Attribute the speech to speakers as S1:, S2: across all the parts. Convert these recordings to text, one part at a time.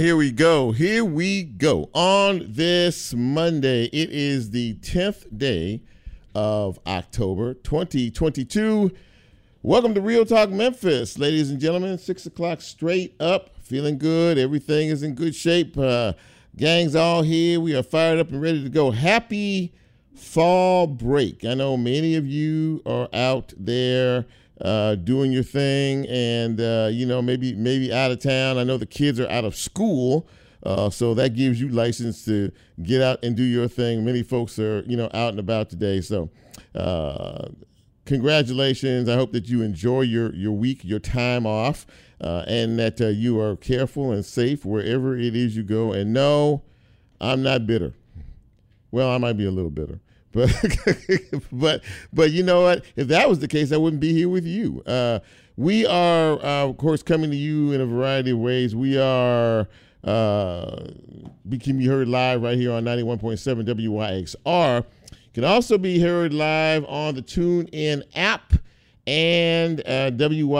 S1: Here we go. Here we go. On this Monday, it is the 10th day of October 2022. Welcome to Real Talk Memphis, ladies and gentlemen. Six o'clock straight up, feeling good. Everything is in good shape. Uh, gang's all here. We are fired up and ready to go. Happy fall break. I know many of you are out there uh, doing your thing, and uh, you know maybe maybe out of town. I know the kids are out of school, uh, so that gives you license to get out and do your thing. Many folks are you know out and about today, so. Uh, congratulations! I hope that you enjoy your your week, your time off, uh, and that you are careful and safe wherever it is you go. And no, I'm not bitter. Well, I might be a little bitter. But but but you know what? If that was the case, I wouldn't be here with you. Uh, we are, uh, of course, coming to you in a variety of ways. We are uh, can be heard live right here on 91.7 WYXR. Can also be heard live on the TuneIn app and uh, WYXR.org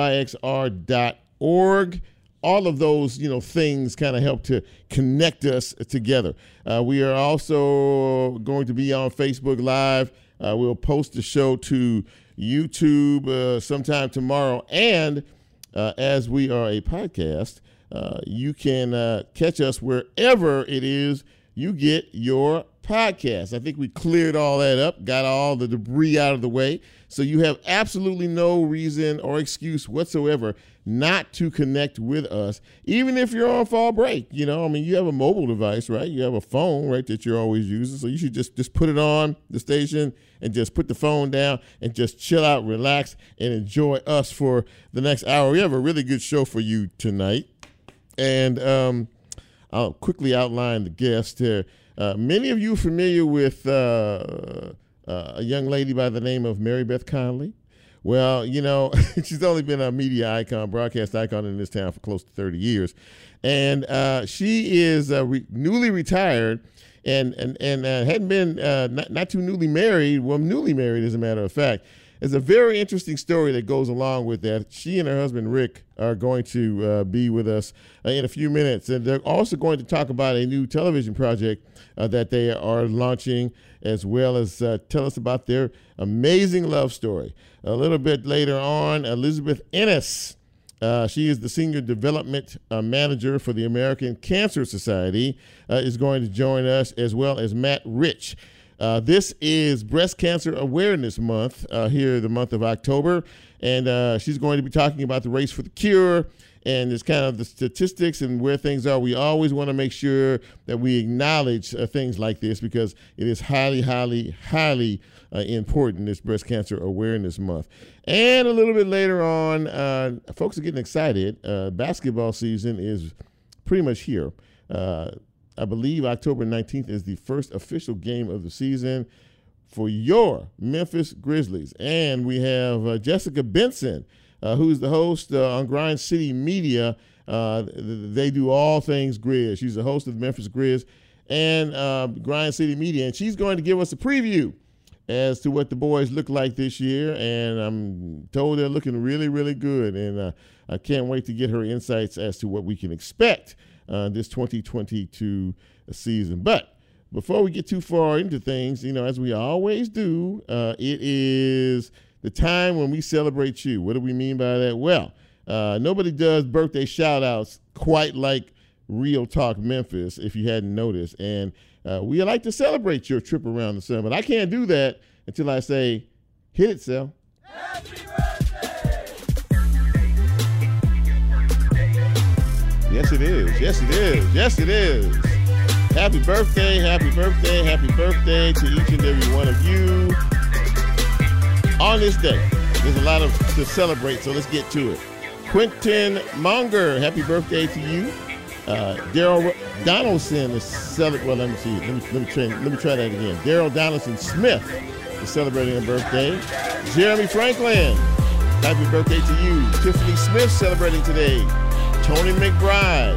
S1: all of those you know things kind of help to connect us together. Uh, we are also going to be on Facebook Live. Uh, we'll post the show to YouTube uh, sometime tomorrow, and uh, as we are a podcast, uh, you can uh, catch us wherever it is you get your podcast. I think we cleared all that up, got all the debris out of the way. So you have absolutely no reason or excuse whatsoever not to connect with us, even if you're on fall break. You know, I mean, you have a mobile device, right? You have a phone, right, that you're always using. So you should just just put it on the station and just put the phone down and just chill out, relax, and enjoy us for the next hour. We have a really good show for you tonight, and um, I'll quickly outline the guest here. Uh, many of you familiar with. Uh, uh, a young lady by the name of Mary Beth Conley. Well, you know, she's only been a media icon, broadcast icon in this town for close to 30 years. And uh, she is uh, re- newly retired and, and, and uh, hadn't been uh, not, not too newly married, well, newly married, as a matter of fact. There's a very interesting story that goes along with that. She and her husband Rick are going to uh, be with us uh, in a few minutes, and they're also going to talk about a new television project uh, that they are launching, as well as uh, tell us about their amazing love story. A little bit later on, Elizabeth Ennis. Uh, she is the senior development uh, manager for the American Cancer Society. Uh, is going to join us as well as Matt Rich. Uh, this is Breast Cancer Awareness Month uh, here, the month of October, and uh, she's going to be talking about the race for the cure and it's kind of the statistics and where things are. We always want to make sure that we acknowledge uh, things like this because it is highly, highly, highly uh, important. This Breast Cancer Awareness Month, and a little bit later on, uh, folks are getting excited. basketball season is pretty much here. I believe October 19th is the first official game of the season for your Memphis Grizzlies. And we have uh, Jessica Benson, uh, who's the host uh, on Grind City Media. Uh, they do all things Grizz. She's the host of the Memphis Grizz and uh, Grind City Media. And she's going to give us a preview as to what the boys look like this year. And I'm told they're looking really, really good. And uh, I can't wait to get her insights as to what we can expect uh, this 2022 season. But before we get too far into things, you know, as we always do, uh, it is the time when we celebrate you. What do we mean by that? Well, uh, nobody does birthday shout outs quite like Real Talk Memphis, if you hadn't noticed. And uh, we like to celebrate your trip around the sun, but I can't do that until I say, hit it, Sel. Yes, it is. Yes, it is. Yes, it is. Happy birthday, happy birthday, happy birthday to each and every one of you on this day. There's a lot of to celebrate, so let's get to it. Quentin Monger, happy birthday to you. Uh, Daryl Donaldson is celebrating. Well, let me see. Let me let me, try, let me try that again. Daryl Donaldson Smith is celebrating a birthday. Jeremy Franklin, happy birthday to you. Tiffany Smith celebrating today. Tony McBride,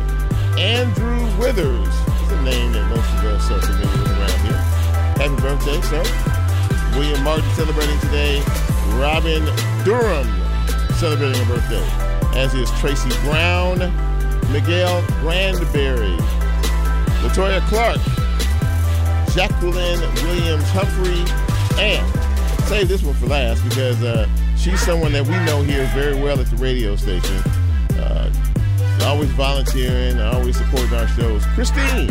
S1: Andrew Withers. It's a name that most of us are familiar with around here. Happy birthday, sir. William Martin celebrating today. Robin Durham celebrating a birthday, as is Tracy Brown. Miguel Granberry, Latoya Clark, Jacqueline Williams Humphrey, and save this one for last because uh, she's someone that we know here very well at the radio station. Always volunteering, always supporting our shows. Christine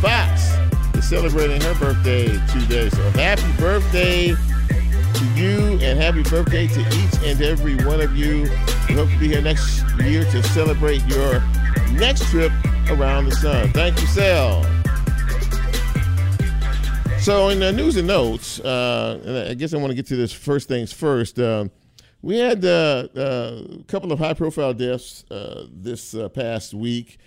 S1: Fox is celebrating her birthday today. So happy birthday to you and happy birthday to each and every one of you. We hope to be here next year to celebrate your next trip around the sun. Thank you, Sal. So, in the news and notes, uh, and I guess I want to get to this first things first. Uh, we had uh, uh a couple of high profile deaths uh, this uh, past week.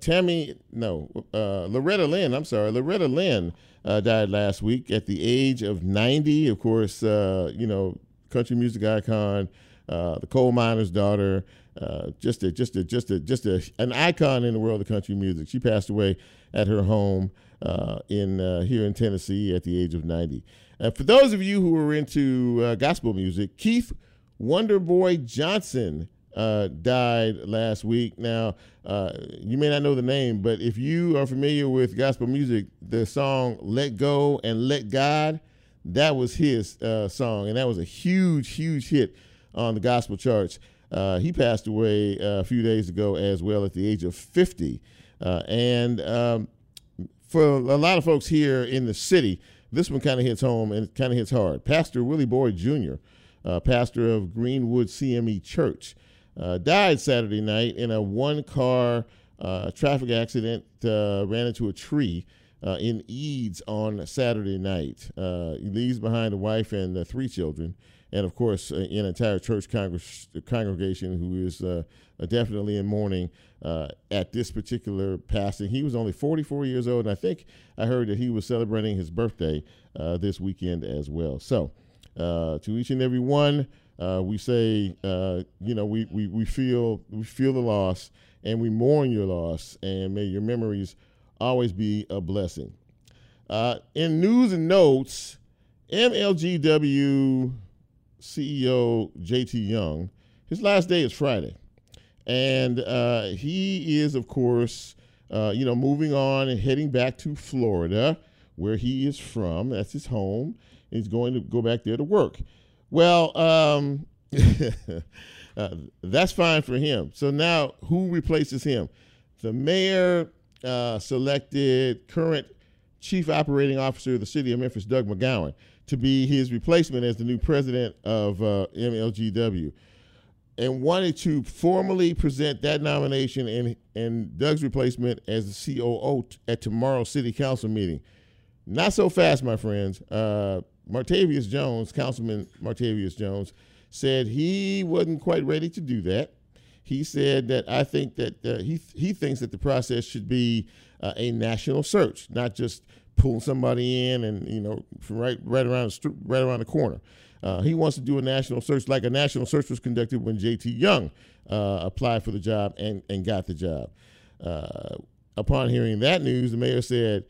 S1: Tammy, no, Loretta Lynn, I'm sorry, Loretta Lynn died last week at the age of 90. Of course, you know, country music icon, the coal miner's daughter. Uh, just a just a just a just a, an icon in the world of country music. She passed away at her home uh, in uh, here in Tennessee at the age of 90. And for those of you who are into uh, gospel music, Keith Wonderboy Johnson uh, died last week. Now, uh, you may not know the name, but if you are familiar with gospel music, the song "Let Go" and "Let God," that was his uh, song, and that was a huge, huge hit on the gospel charts. he passed away a few days ago as well at the age of 50. and um, for a lot of folks here in the city, this one kind of hits home and kind of hits hard. Pastor Willie Boyd Jr., uh, pastor of Greenwood CME Church, uh, died Saturday night in a one car uh, traffic accident, uh, ran into a tree. Uh, in Eads on Saturday night. Uh, he leaves behind a wife and three children, and of course, an entire church congregation who is definitely in mourning uh, at this particular passing. He was only 44 years old, and I think I heard that he was celebrating his birthday uh, this weekend as well. So, uh, to each and every one, uh, we say, uh, you know, we, we, we feel we feel the loss, and we mourn your loss, and may your memories always be a blessing. Uh, in news and notes, MLGW CEO JT Young, his last day is Friday. And uh, he is, of course, uh, you know, moving on and heading back to Florida, where he is from. That's his home. he's going to go back there to work. Well, um, uh, that's fine for him. So now, who replaces him? The mayor uh, selected current chief operating officer of the city of Memphis, Doug McGowen, to be his replacement as the new president of uh, MLGW and wanted to formally present that nomination and, and Doug's replacement as the COO at tomorrow's city council meeting. Not so fast, my friends. Uh, Martavius Jones, Councilman Martavius Jones, said he wasn't quite ready to do that. He said that I think that uh, he he thinks that the process should be uh, a national search, not just pull somebody in and you know from right right around the, right around the corner. Uh, he wants to do a national search like a national search was conducted when J.T. Young uh, applied for the job and, and got the job. Uh, upon hearing that news, the mayor said,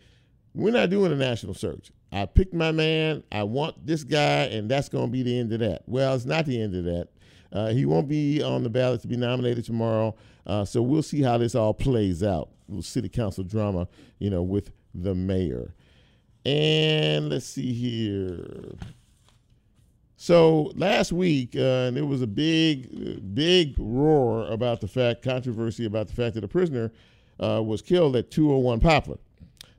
S1: We're not doing a national search. I picked my man. I want this guy, and that's going to be the end of that. Well, it's not the end of that. Uh, he won't be on the ballot to be nominated tomorrow. Uh, so we'll see how this all plays out. City council drama, you know, with the mayor. And let's see here. So last week, uh, there was a big, big roar about the fact, controversy about the fact that a prisoner uh, was killed at 201 Poplar.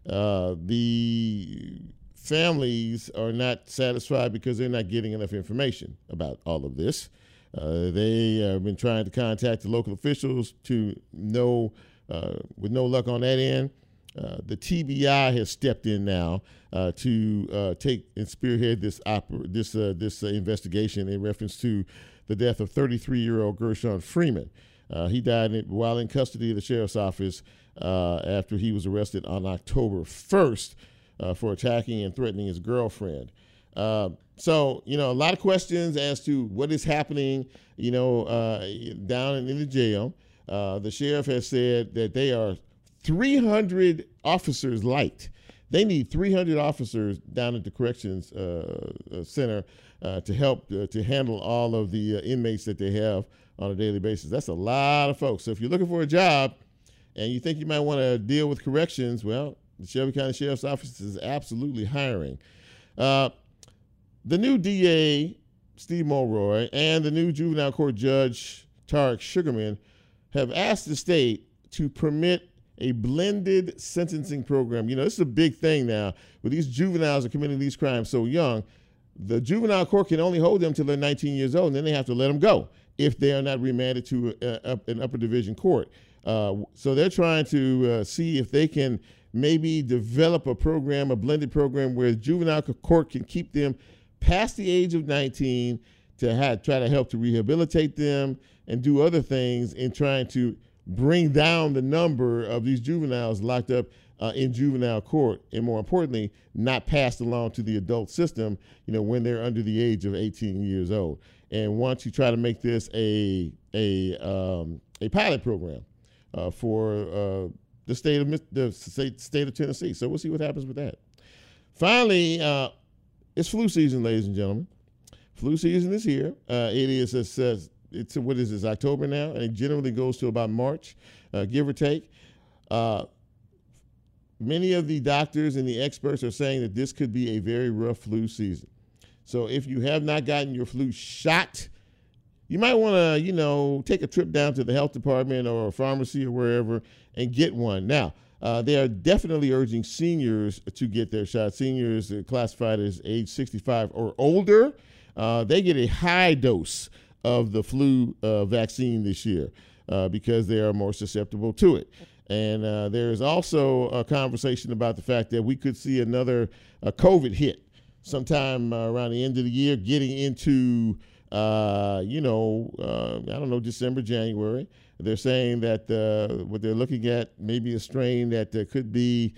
S1: Uh, the families are not satisfied because they're not getting enough information about all of this. Uh, they have been trying to contact the local officials to know, uh, with no luck on that end. Uh, the TBI has stepped in now uh, to uh, take and spearhead this oper- this uh, this uh, investigation in reference to the death of 33-year-old Gershun Freeman. he died while in custody of the sheriff's office after he was arrested on October 1st for attacking and threatening his girlfriend. so you know a lot of questions as to what is happening. You know down in, in the jail. the sheriff has said that they are 300 officers light. they need 300 officers down at the corrections uh, uh center uh, to help uh, to handle all of the uh, inmates that they have on a daily basis. That's a lot of folks. So if you're looking for a job and you think you might want to deal with corrections, well, the Shelby County Sheriff's Office is absolutely hiring. Uh, the new DA, Steve Mulroy, and the new juvenile court judge, Tarik Sugarmon, have asked the state to permit a blended sentencing program. You know, this is a big thing now. With these juveniles are committing these crimes so young, the juvenile court can only hold them until they're 19 years old, and then they have to let them go if they are not remanded to a, a, an upper division court. Uh, so they're trying to uh, see if they can maybe develop a program, a blended program, where juvenile court can keep them past the age of 19 to have, try to help to rehabilitate them and do other things in trying to bring down the number of these juveniles locked up uh, in juvenile court, and more importantly, not passed along to the adult system, you know, when they're under the age of 18 years old. And once you try to make this a a um, a pilot program uh, for uh, the state of the state, of Tennessee, so we'll see what happens with that. Finally, uh, it's flu season, ladies and gentlemen. Flu season is here. Uh, it is it says it's what is this October now, and it generally goes to about March, uh, give or take. Uh, many of the doctors and the experts are saying that this could be a very rough flu season. So if you have not gotten your flu shot, you might want to, you know, take a trip down to the health department or a pharmacy or wherever and get one. Now, uh, they are definitely urging seniors to get their shot. Seniors classified as age 65 or older, uh, they get a high dose of the flu uh, vaccine this year uh, because they are more susceptible to it. And uh, there is also a conversation about the fact that we could see another COVID hit sometime uh, around the end of the year, getting into, uh, you know, uh, I don't know, December, January. They're saying that what they're looking at maybe a strain that could be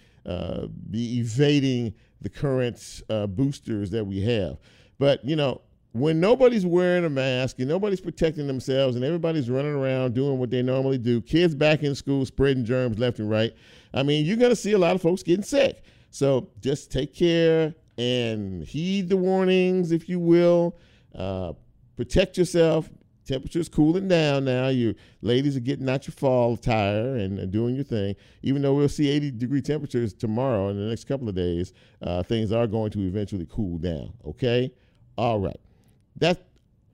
S1: be evading the current boosters that we have. But you know, when nobody's wearing a mask and nobody's protecting themselves and everybody's running around doing what they normally do, kids back in school spreading germs left and right, I mean, you're going to see a lot of folks getting sick. So just take care and heed the warnings, if you will. Uh, protect yourself. Temperature's cooling down now. You ladies are getting out your fall attire and, doing your thing. Even though we'll see 80 degree temperatures tomorrow in the next couple of days, uh, things are going to eventually cool down. Okay? All right. That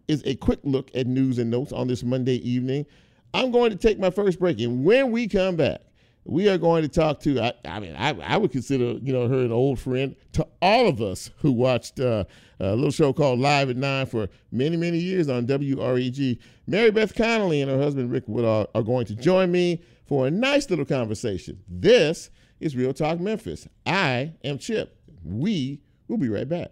S1: is a quick look at news and notes on this Monday evening. I'm going to take my first break, and when we come back, we are going to talk to. I, I mean, I, I, would consider you know her an old friend to all of us who watched uh, a little show called Live at Nine for many many years on WREG. Mary Beth Conley and her husband Rick Wood are, are going to join me for a nice little conversation. This is Real Talk Memphis. I am Chip. We will be right back.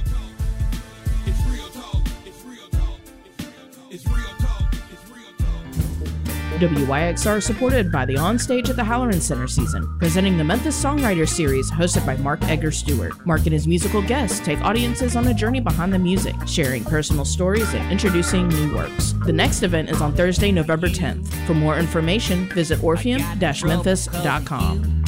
S2: WYXR supported by the Onstage at the Halloran Center season, presenting the Memphis Songwriter Series hosted by Mark Edgar Stewart. Mark and his musical guests take audiences on a journey behind the music, sharing personal stories and introducing new works. The next event is on Thursday, November 10th. For more information, visit orpheum-memphis.com.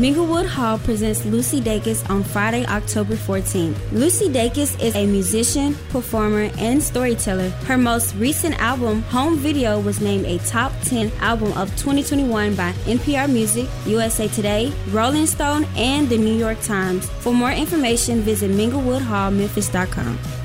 S3: Minglewood Hall presents Lucy Dacus on Friday, October 14th. Lucy Dacus is a musician, performer, and storyteller. Her most recent album, Home Video, was named a top 10 album of 2021 by NPR Music, USA Today, Rolling Stone, and the New York Times. For more information, visit minglewoodhallmemphis.com.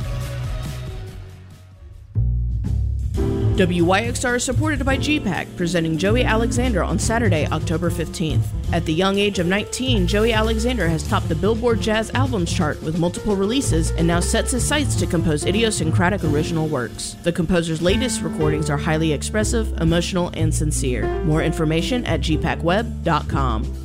S2: WYXR is supported by GPAC, presenting Joey Alexander on Saturday, October 15th. At the young age of 19, Joey Alexander has topped the Billboard Jazz Albums chart with multiple releases and now sets his sights to compose idiosyncratic original works. The composer's latest recordings are highly expressive, emotional, and sincere. More information at gpacweb.com.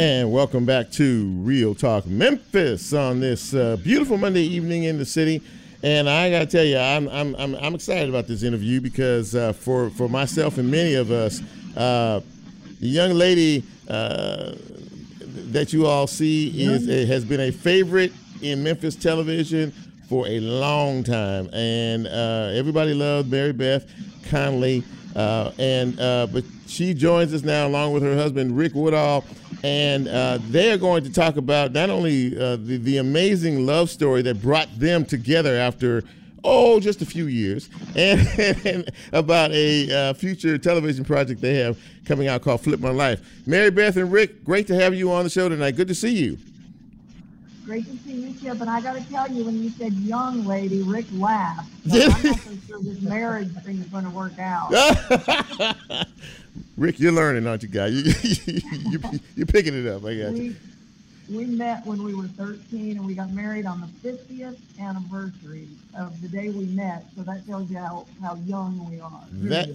S1: And welcome back to Real Talk Memphis on this uh, beautiful Monday evening in the city. And I got to tell you, I'm, I'm, I'm, I'm, excited about this interview because uh, for, for myself and many of us, uh, the young lady uh, that you all see is has been a favorite in Memphis television for a long time. And uh, everybody loved Mary Beth Conley. Uh, and but she joins us now along with her husband, Rick Woodall and uh, they are going to talk about not only uh, the, the amazing love story that brought them together after oh just a few years and, and about a uh, future television project they have coming out called flip my life. Mary beth and rick great to have you on the show tonight. Good to see you
S4: great to see you too And i got to tell you when you said young lady rick laughed so i'm not so sure this marriage thing is going to work out
S1: Rick, you're learning, aren't you, guy? You, you, you, are picking it up. I got
S4: we, We met when we were 13, and we got married on the 50th anniversary of the day we met. So that tells you how, how young we are.
S1: That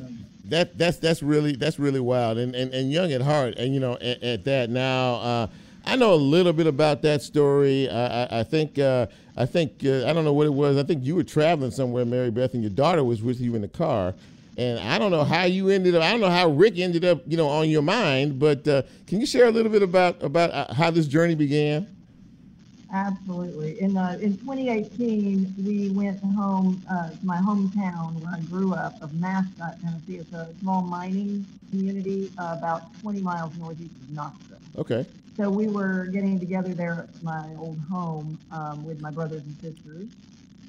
S1: that that's that's really that's really wild, and and, and young at heart, and you know at, at that now. Uh, I know a little bit about that story. I, I, I think uh, I think uh, I don't know what it was. I think you were traveling somewhere, Mary Beth, and your daughter was with you in the car. And I don't know how you ended up. I don't know how Rick ended up, you know, on your mind. But uh, can you share a little bit about about uh, how this journey began?
S4: Absolutely. In uh, in 2018, we went home uh, to my hometown where I grew up of Mascot, Tennessee. It's a small mining community uh, about 20 miles northeast of Knoxville.
S1: Okay.
S4: So we were getting together there at my old home um, with my brothers and sisters.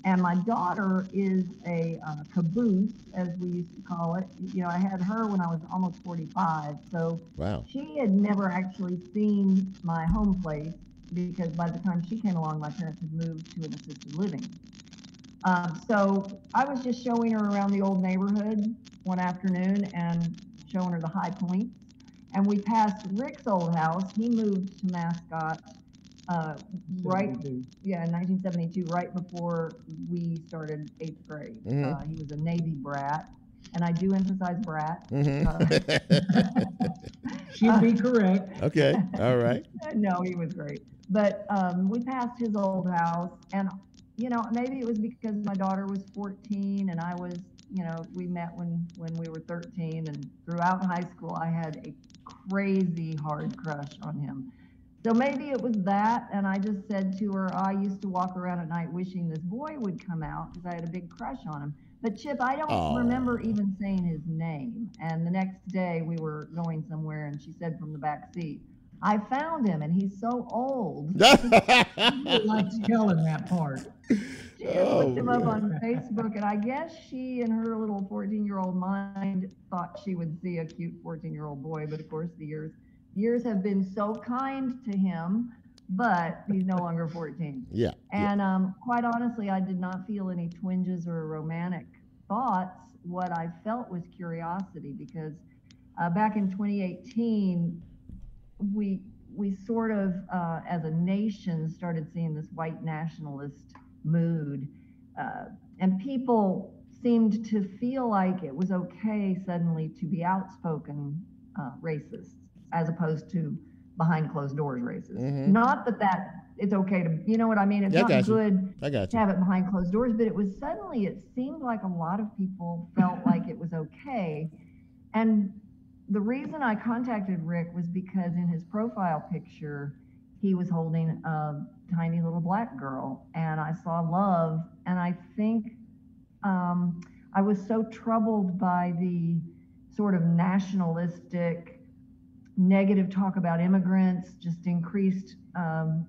S4: And my daughter is a uh, caboose, as we used to call it. You know, I had her when I was almost 45. So
S1: wow.
S4: she had never actually seen my home place because by the time she came along, my parents had moved to an assisted living. Um, so I was just showing her around the old neighborhood one afternoon and showing her the high points. And we passed Rick's old house. He moved to Mascot uh, right, yeah, in 1972, right before we started eighth grade. Mm-hmm. Uh, he was a Navy brat, and I do emphasize brat.
S1: Mm-hmm.
S5: Uh, She'd be correct.
S1: Okay, all right.
S4: no, he was great. But um, we passed his old house, and you know, maybe it was because my daughter was 14 and I was, you know, we met when when we were 13, and throughout high school, I had a crazy hard crush on him. So maybe it was that, and I just said to her, I used to walk around at night wishing this boy would come out because I had a big crush on him. But Chip, I don't Aww. remember even saying his name. And the next day we were going somewhere, and she said from the back seat, I found him, and he's so old.
S5: I like telling that part.
S4: Oh, looked him up on Facebook, and I guess she, in her little 14 year old mind, thought she would see a cute 14 year old boy. But of course, the years years have been so kind to him, but he's no longer 14.
S1: Yeah.
S4: And
S1: yeah.
S4: Um, quite honestly, I did not feel any twinges or romantic thoughts. What I felt was curiosity because uh, back in 2018, we we sort of, uh, as a nation, started seeing this white nationalist mood, uh, and people seemed to feel like it was okay suddenly to be outspoken uh, racist as opposed to behind closed doors races. Mm-hmm. Not that that it's okay to, you know what I mean? It's not good to have it behind closed doors, but it was suddenly, it seemed like a lot of people felt like it was okay. And the reason I contacted Rick was because in his profile picture, he was holding a tiny little black girl, and I saw love, and I think um, I was so troubled by the sort of nationalistic, negative talk about immigrants, just increased um,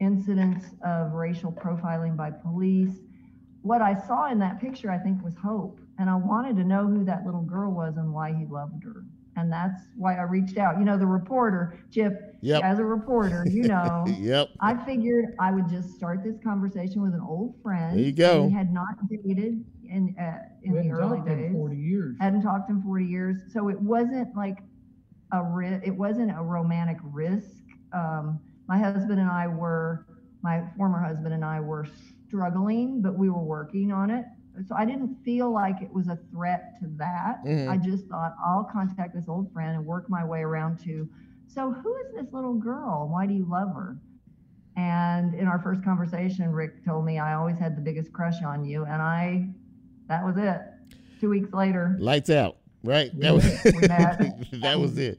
S4: incidents of racial profiling by police. What I saw in that picture, I think, was hope. And I wanted to know who that little girl was and why he loved her. And that's why I reached out. You know, the reporter, Chip,
S1: Yep.
S4: as a reporter, you know,
S1: yep.
S4: I figured I would just start this conversation with an old friend.
S1: There you go.
S4: We had not dated in uh, in
S5: We
S4: the
S5: hadn't
S4: early
S5: talked in
S4: days.
S5: forty years.
S4: Hadn't talked in 40 years, so it wasn't like a ri- it wasn't a romantic risk. Um, my husband and I were, my former husband and I were struggling, but we were working on it. So I didn't feel like it was a threat to that.
S1: Mhm.
S4: I just thought I'll contact this old friend and work my way around to. So who is this little girl? Why do you love her? And in our first conversation, Rick told me I always had the biggest crush on you, and I, that was it. Two weeks later,
S1: Lights out. Right. That was that was it.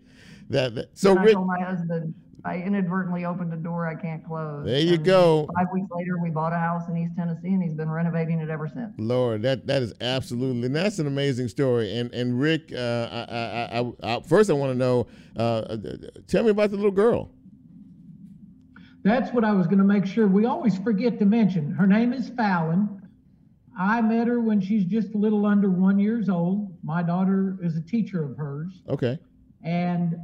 S1: That, that- so Rick.
S4: told my husband I inadvertently opened a door I can't close.
S1: There you
S4: And
S1: go.
S4: Five weeks later, we bought a house in East Tennessee, and he's been renovating it ever since.
S1: Lord, that that is absolutely, and that's an amazing story. And and Rick, uh, I, I, I, I, first I want to know, uh, uh, tell me about the little girl.
S5: That's what I was going to make sure. We always forget to mention. Her name is Fallon. I met her when she's just a little under one years old. My daughter is a teacher of hers,
S1: Okay.
S5: and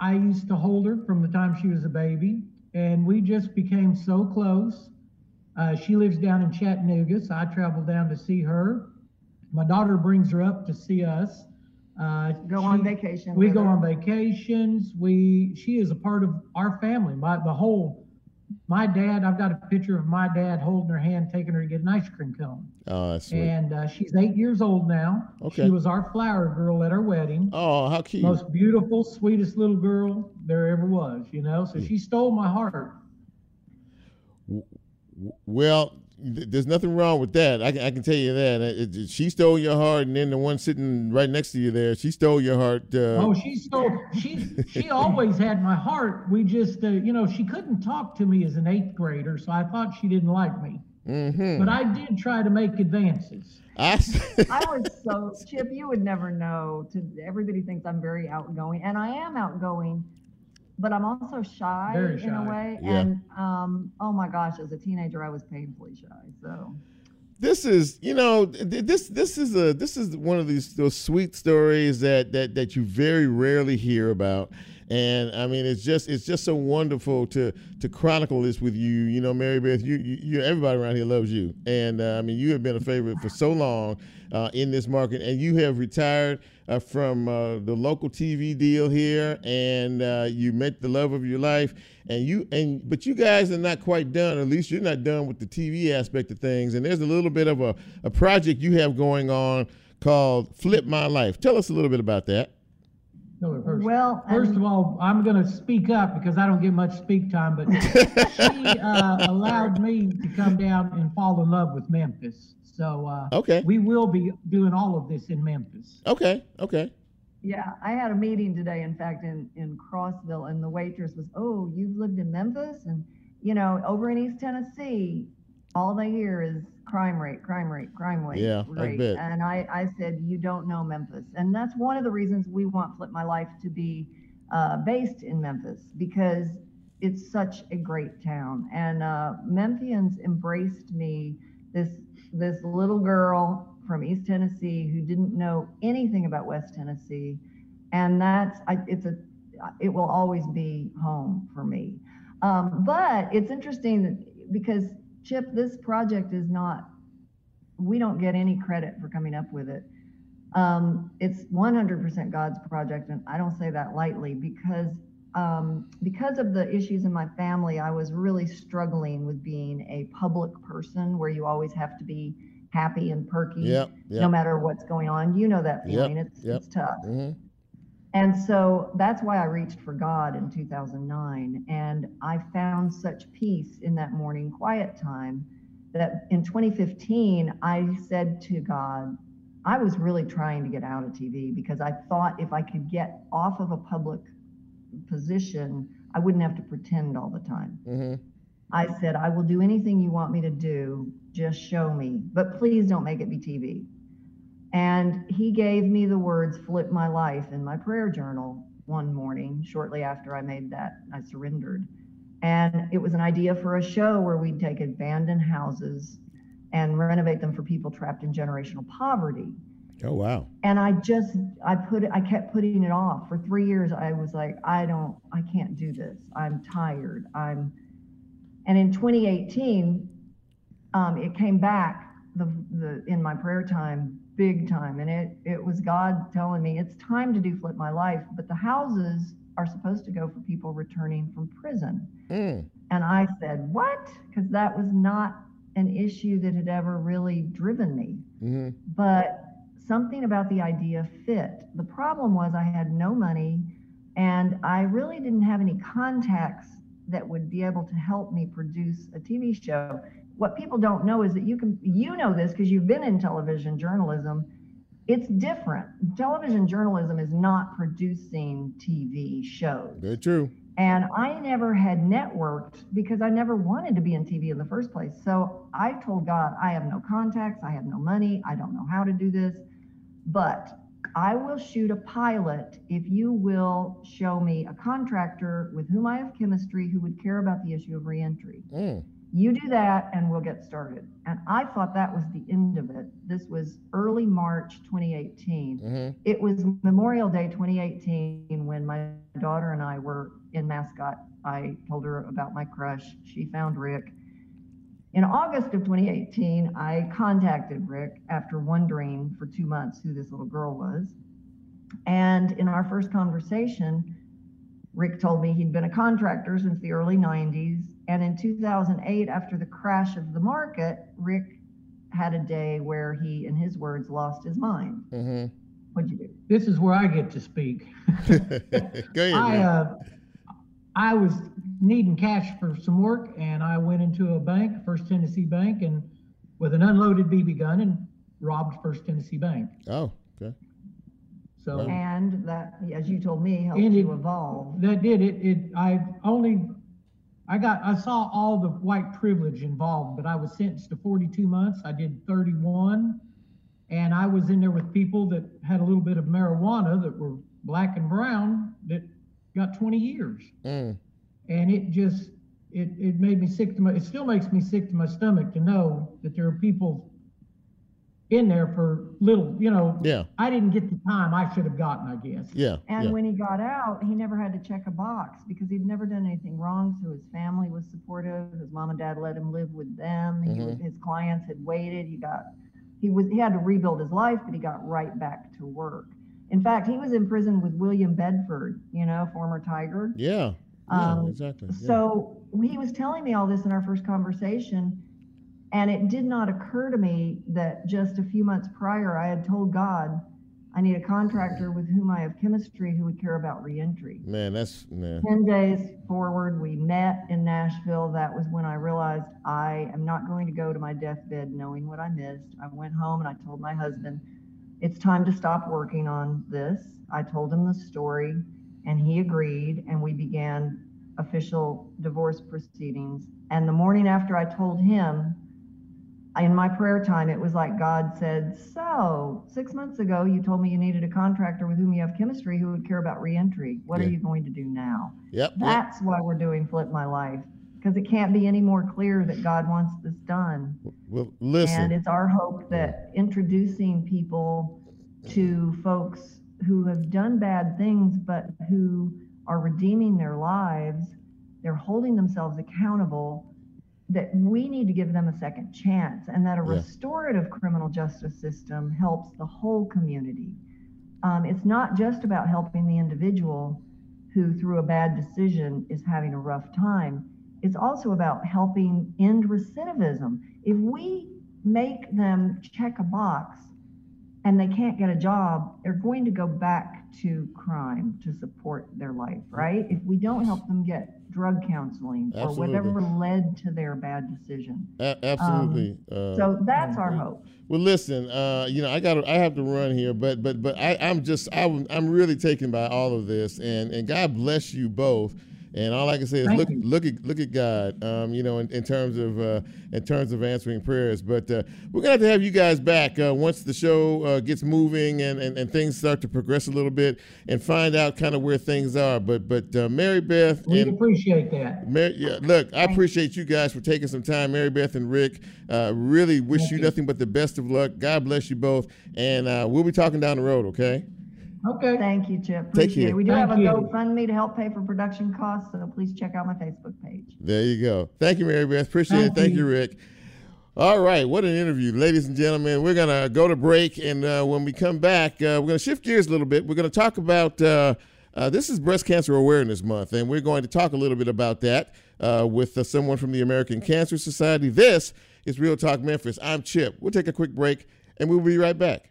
S5: I used to hold her from the time she was a baby, and we just became so close. Uh, she lives down in Chattanooga, so I travel down to see her. My daughter brings her up to see us. Uh,
S4: Go on vacation.
S5: we go
S4: her.
S5: on vacations. We she is a part of our family. My the whole my dad. I've got a picture of my dad holding her hand, taking her to get an ice cream cone.
S1: Oh, that's sweet.
S5: And uh, she's eight years old now.
S1: Okay.
S5: She was our flower girl at our wedding.
S1: oh, how cute.
S5: Most beautiful, sweetest little girl there ever was. You know, so she stole my heart.
S1: Well, there's nothing wrong with that. I can, I can tell you that. It- it- she stole your heart, and then the one sitting right next to you there, she stole your heart. Uh,
S5: Oh, she stole. She she always had my heart. We just, uh, you know, she couldn't talk to me as an eighth grader, so I thought she didn't like me.
S1: mhm.
S5: But I did try to make advances.
S1: I,
S4: I was so Chip. You would never know. To everybody thinks I'm very outgoing, and I am outgoing, but I'm also shy,
S5: Very
S4: in a way.
S1: Yeah.
S4: And um, oh my gosh, as a teenager, I was painfully shy. So
S1: this is you know this this is a this is one of these those sweet stories that that that you very rarely hear about and i mean it's just it's just so wonderful to to chronicle this with you you know mary beth you you, you everybody around here loves you and uh, i mean you have been a favorite for so long uh, in this market and you have retired uh, from uh, the local tv deal here and uh, you met the love of your life and you and but you guys are not quite done. At least you're not done with the TV aspect of things. And there's a little bit of a, a project you have going on called Flip My Life. Tell us a little bit about that.
S5: No, first,
S4: well,
S5: first
S4: and-
S5: of all, I'm going to speak up because I don't get much speak time. But she uh, allowed me to come down and fall in love with Memphis. So uh,
S1: Okay.
S5: we will be doing all of this in Memphis.
S1: Okay. Okay.
S4: Yeah, I had a meeting today, in fact, in, in Crossville, and the waitress was, Oh, you've lived in Memphis? And, you know, over in East Tennessee, all they hear is crime rate, crime rate, crime rate.
S1: Yeah, I
S4: rate.
S1: bet.
S4: And I, I said, You don't know Memphis. And that's one of the reasons we want Flip My Life to be uh, based in Memphis because it's such a great town. And uh, Memphians embraced me, this, this little girl from East Tennessee who didn't know anything about West Tennessee, and that's I, it's a it will always be home for me. Um, but it's interesting because Chip, this project is not we don't get any credit for coming up with it. Um, it's 100% God's project, and I don't say that lightly because um, because of the issues in my family, I was really struggling with being a public person where you always have to be happy and perky
S1: Yep.
S4: no matter what's going on. You know that
S1: Yep,
S4: feeling. It's
S1: yep.
S4: it's tough.
S1: hmm
S4: And so that's why I reached for God in 2009. And I found such peace in that morning quiet time that in 2015, I said to God, I was really trying to get out of TV because I thought if I could get off of a public position, I wouldn't have to pretend all the time.
S1: Mm-hmm.
S4: I said, I will do anything you want me to do, just show me, but please don't make it be TV. And he gave me the words, flip my life in my prayer journal one morning, shortly after I made that, I surrendered. And it was an idea for a show where we'd take abandoned houses and renovate them for people trapped in generational poverty.
S1: Oh wow.
S4: And I just I put it I kept putting it off. For 3 years I was like I don't I can't do this. I'm tired. I'm and in 2018 um, it came back the the in my prayer time big time and it it was God telling me it's time to do flip my life but the houses are supposed to go for people returning from prison.
S1: Mm.
S4: And I said, "What?" because that was not an issue that had ever really driven me.
S1: Mm-hmm.
S4: But something about the idea fit. The problem was I had no money and I really didn't have any contacts that would be able to help me produce a TV show. What people don't know is that you can you know this because you've been in television journalism. It's different. Television journalism is not producing TV shows.
S1: Very true.
S4: And I never had networked because I never wanted to be in TV in the first place. So I told God, I have no contacts, I have no money, I don't know how to do this, but I will shoot a pilot if you will show me a contractor with whom I have chemistry who would care about the issue of reentry.
S1: Mm.
S4: You do that and we'll get started. And I thought that was the end of it. This was early March 2018.
S1: Mm-hmm.
S4: It was Memorial Day 2018 when my daughter and I were in Mascot. I told her about my crush. She found Rick. In August of 2018, I contacted Rick after wondering for two months who this little girl was. And in our first conversation, Rick told me he'd been a contractor since the early 90s. And in 2008, after the crash of the market, Rick had a day where he, in his words, lost his mind.
S1: Mm-hmm.
S4: What'd you do?
S5: This is where I get to speak.
S1: Go ahead.
S5: I uh, I was needing cash for some work, and I went into a bank, First Tennessee Bank, and with an unloaded BB gun, and robbed First Tennessee Bank.
S1: oh, okay.
S5: So
S4: And that, as you told me, helped
S5: And it-
S4: you evolve.
S5: that did it. It I only I got I saw all the white privilege involved, but I was sentenced to 42 months. I did 31, and I was in there with people that had a little bit of marijuana that were black and brown that got 20 years.
S1: Mm.
S5: and it just it it made me sick to my it still makes me sick to my stomach to know that there are people in there for little you know
S1: Yeah.
S5: i didn't get the time i should have gotten i guess
S1: Yeah.
S4: And
S1: yeah.
S4: when he got out, he never had to check a box because he'd never done anything wrong. So his family was supportive. His mom and dad let him live with them. He was, his clients had waited. He got, he was, he had to rebuild his life, but he got right back to work. In fact, he was in prison with William Bedford, you know, former Tiger.
S1: yeah. Yeah,
S4: Um,
S1: exactly. yeah.
S4: So he was telling me all this in our first conversation, and it did not occur to me that just a few months prior, I had told God, I need a contractor with whom I have chemistry who would care about reentry.
S1: Man, that's man.
S4: 10 days forward, we met in Nashville. That was when I realized I am not going to go to my deathbed knowing what I missed. I went home and I told my husband, it's time to stop working on this. I told him the story and he agreed, and we began official divorce proceedings. And the morning after I told him, in my prayer time, it was like God said, So, six months ago, you told me you needed a contractor with whom you have chemistry who would care about reentry. What
S1: Yeah.
S4: are you going to do now?
S1: Yep. yep.
S4: That's why we're doing Flip My Life, because it can't be any more clear that God wants this done.
S1: Well, listen.
S4: And it's our hope that introducing people to folks who have done bad things, but who are redeeming their lives, they're holding themselves accountable, that we need to give them a second chance, and that a
S1: Yeah.
S4: restorative criminal justice system helps the whole community. Um, it's not just about helping the individual who, through a bad decision, is having a rough time. It's also about helping end recidivism. If we make them check a box and they can't get a job, they're going to go back to crime to support their life, right? If we don't help them get drug counseling or whatever led to their bad decision.
S1: A- absolutely. uh,
S4: So that's our hope.
S1: Well, listen, uh, you know, I got I have to run here, but but but I, I'm just I'm I'm really taken by all of this, and and God bless you both. And all I can say is
S5: Thank
S1: look
S5: you.
S1: look at look at God, um, you know, in, in terms of uh, in terms of answering prayers. But uh, we're gonna have to have you guys back uh, once the show uh, gets moving and, and, and things start to progress a little bit, and find out kind of where things are. But but uh, Mary Beth
S5: We
S1: and
S5: appreciate that.
S1: Mary, yeah, look, I appreciate you guys for taking some time. Mary Beth and Rick, uh, really wish you
S5: you.
S1: nothing but the best of luck. God bless you both. And uh, we'll be talking down the road, okay?
S5: Okay.
S4: Thank you, Chip.
S1: Take
S4: Appreciate
S1: care.
S4: We do
S5: Thank
S4: have a
S5: you.
S4: GoFundMe to help pay for production costs, so please check out my Facebook page.
S1: There you go. Thank you, Mary Beth. Appreciate
S5: Thank
S1: it. Thank you.
S5: you.
S1: Rick. All right, what an interview, ladies and gentlemen. We're going to go to break, and uh, when we come back, uh, we're going to shift gears a little bit. We're going to talk about uh, uh, this is Breast Cancer Awareness Month, and we're going to talk a little bit about that uh, with uh, someone from the American Cancer Society. This is Real Talk Memphis. I'm Chip. We'll take a quick break, and we'll be right back.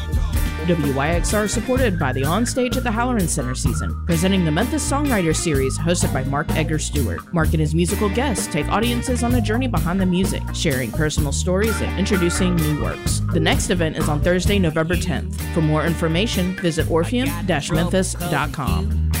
S2: WYXR supported by the Onstage at the Halloran Center season, presenting the Memphis Songwriter Series hosted by Mark Edgar Stewart. Mark and his musical guests take audiences on a journey behind the music, sharing personal stories and introducing new works. The next event is on Thursday, November 10th. For more information, visit orpheum-memphis.com.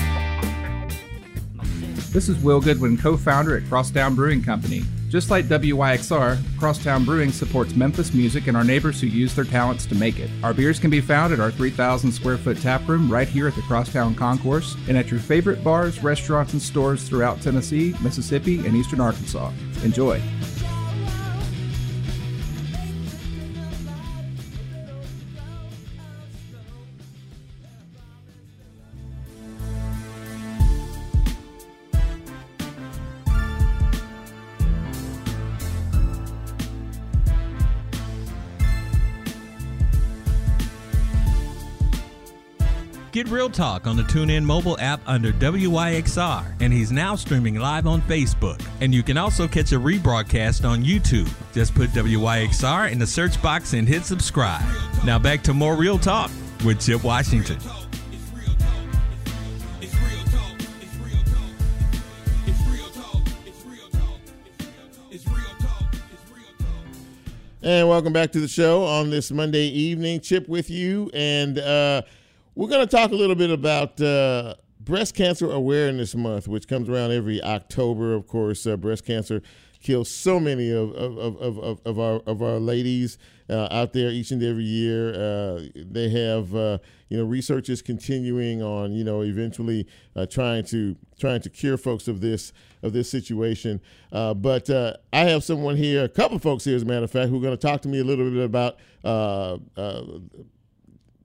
S6: This is Will Goodwin, co founder at Crosstown Brewing Company. Just like WYXR, Crosstown Brewing supports Memphis music and our neighbors who use their talents to make it. Our beers can be found at our 3,000 square foot tap room right here at the Crosstown Concourse and at your favorite bars, restaurants, and stores throughout Tennessee, Mississippi, and eastern Arkansas. Enjoy.
S7: Real Talk on the TuneIn mobile app under WYXR, and he's now streaming live on Facebook. And you can also catch a rebroadcast on YouTube. Just put WYXR in the search box and hit subscribe. Now back to more Real Talk with Chip Washington.
S1: And welcome back to the show on this Monday evening. Chip with you. And uh, we're going to talk a little bit about uh, Breast Cancer Awareness Month, which comes around every October. Of course, uh, breast cancer kills so many of, of, of, of, of our of our ladies uh, out there each and every year. Uh, they have uh, you know research is continuing on you know eventually uh, trying to trying to cure folks of this of this situation. But I have someone here, a couple folks here, as a matter of fact, who are going to talk to me a little bit about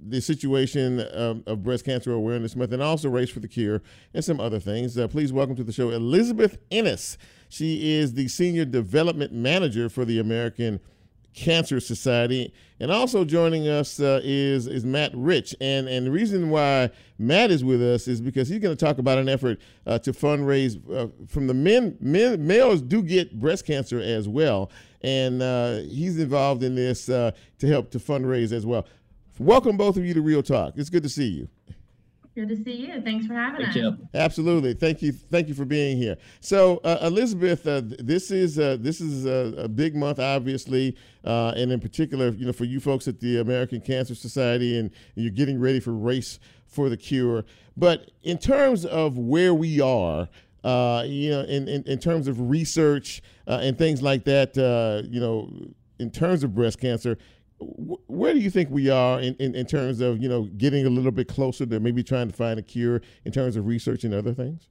S1: the situation of, of Breast Cancer Awareness Month and also Race for the Cure and some other things. Uh, please welcome to the show Elizabeth Ennis. She is the Senior Development Manager for the American Cancer Society. And also joining us uh, is is Matt Rich. And and the reason why Matt is with us is because he's going to talk about an effort uh, to fundraise uh, from the men. Men males do get breast cancer as well, and uh, he's involved in this uh, to help to fundraise as well. Welcome both of you to Real Talk. It's good to see you.
S8: Good to see you. Thanks for having
S9: Hey,
S8: us.
S9: Chip.
S1: Absolutely. Thank you. Thank you for being here. So, uh, Elizabeth, uh, this is uh, this is a, a big month, obviously, uh, and in particular, you know, for you folks at the American Cancer Society, and, you're getting ready for Race for the Cure. But in terms of where we are, uh, you know, in, in, in terms of research uh, and things like that, uh, you know, in terms of breast cancer, wh- where do you think we are in, in, in terms of you know getting a little bit closer to maybe trying to find a cure in terms of research and other things?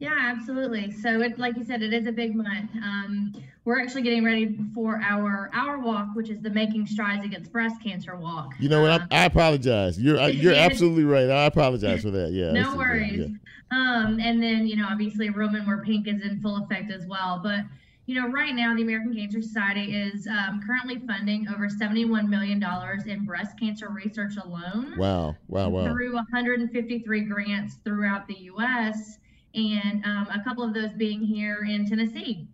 S8: Yeah, absolutely. So it, like you said, it is a big month. Um, we're actually getting ready for our our walk, which is the Making Strides Against Breast Cancer walk.
S1: You know what?
S8: Um,
S1: I, I apologize. You're you're absolutely right. I apologize for that. Yeah.
S8: no worries. Yeah. Um, and then you know, obviously, Men Wear Pink is in full effect as well. But you know, right now the American Cancer Society is um, currently funding over $71 million in breast cancer research alone.
S1: Wow, wow, wow.
S8: Through 153 grants throughout the U.S and um, a couple of those being here in Tennessee.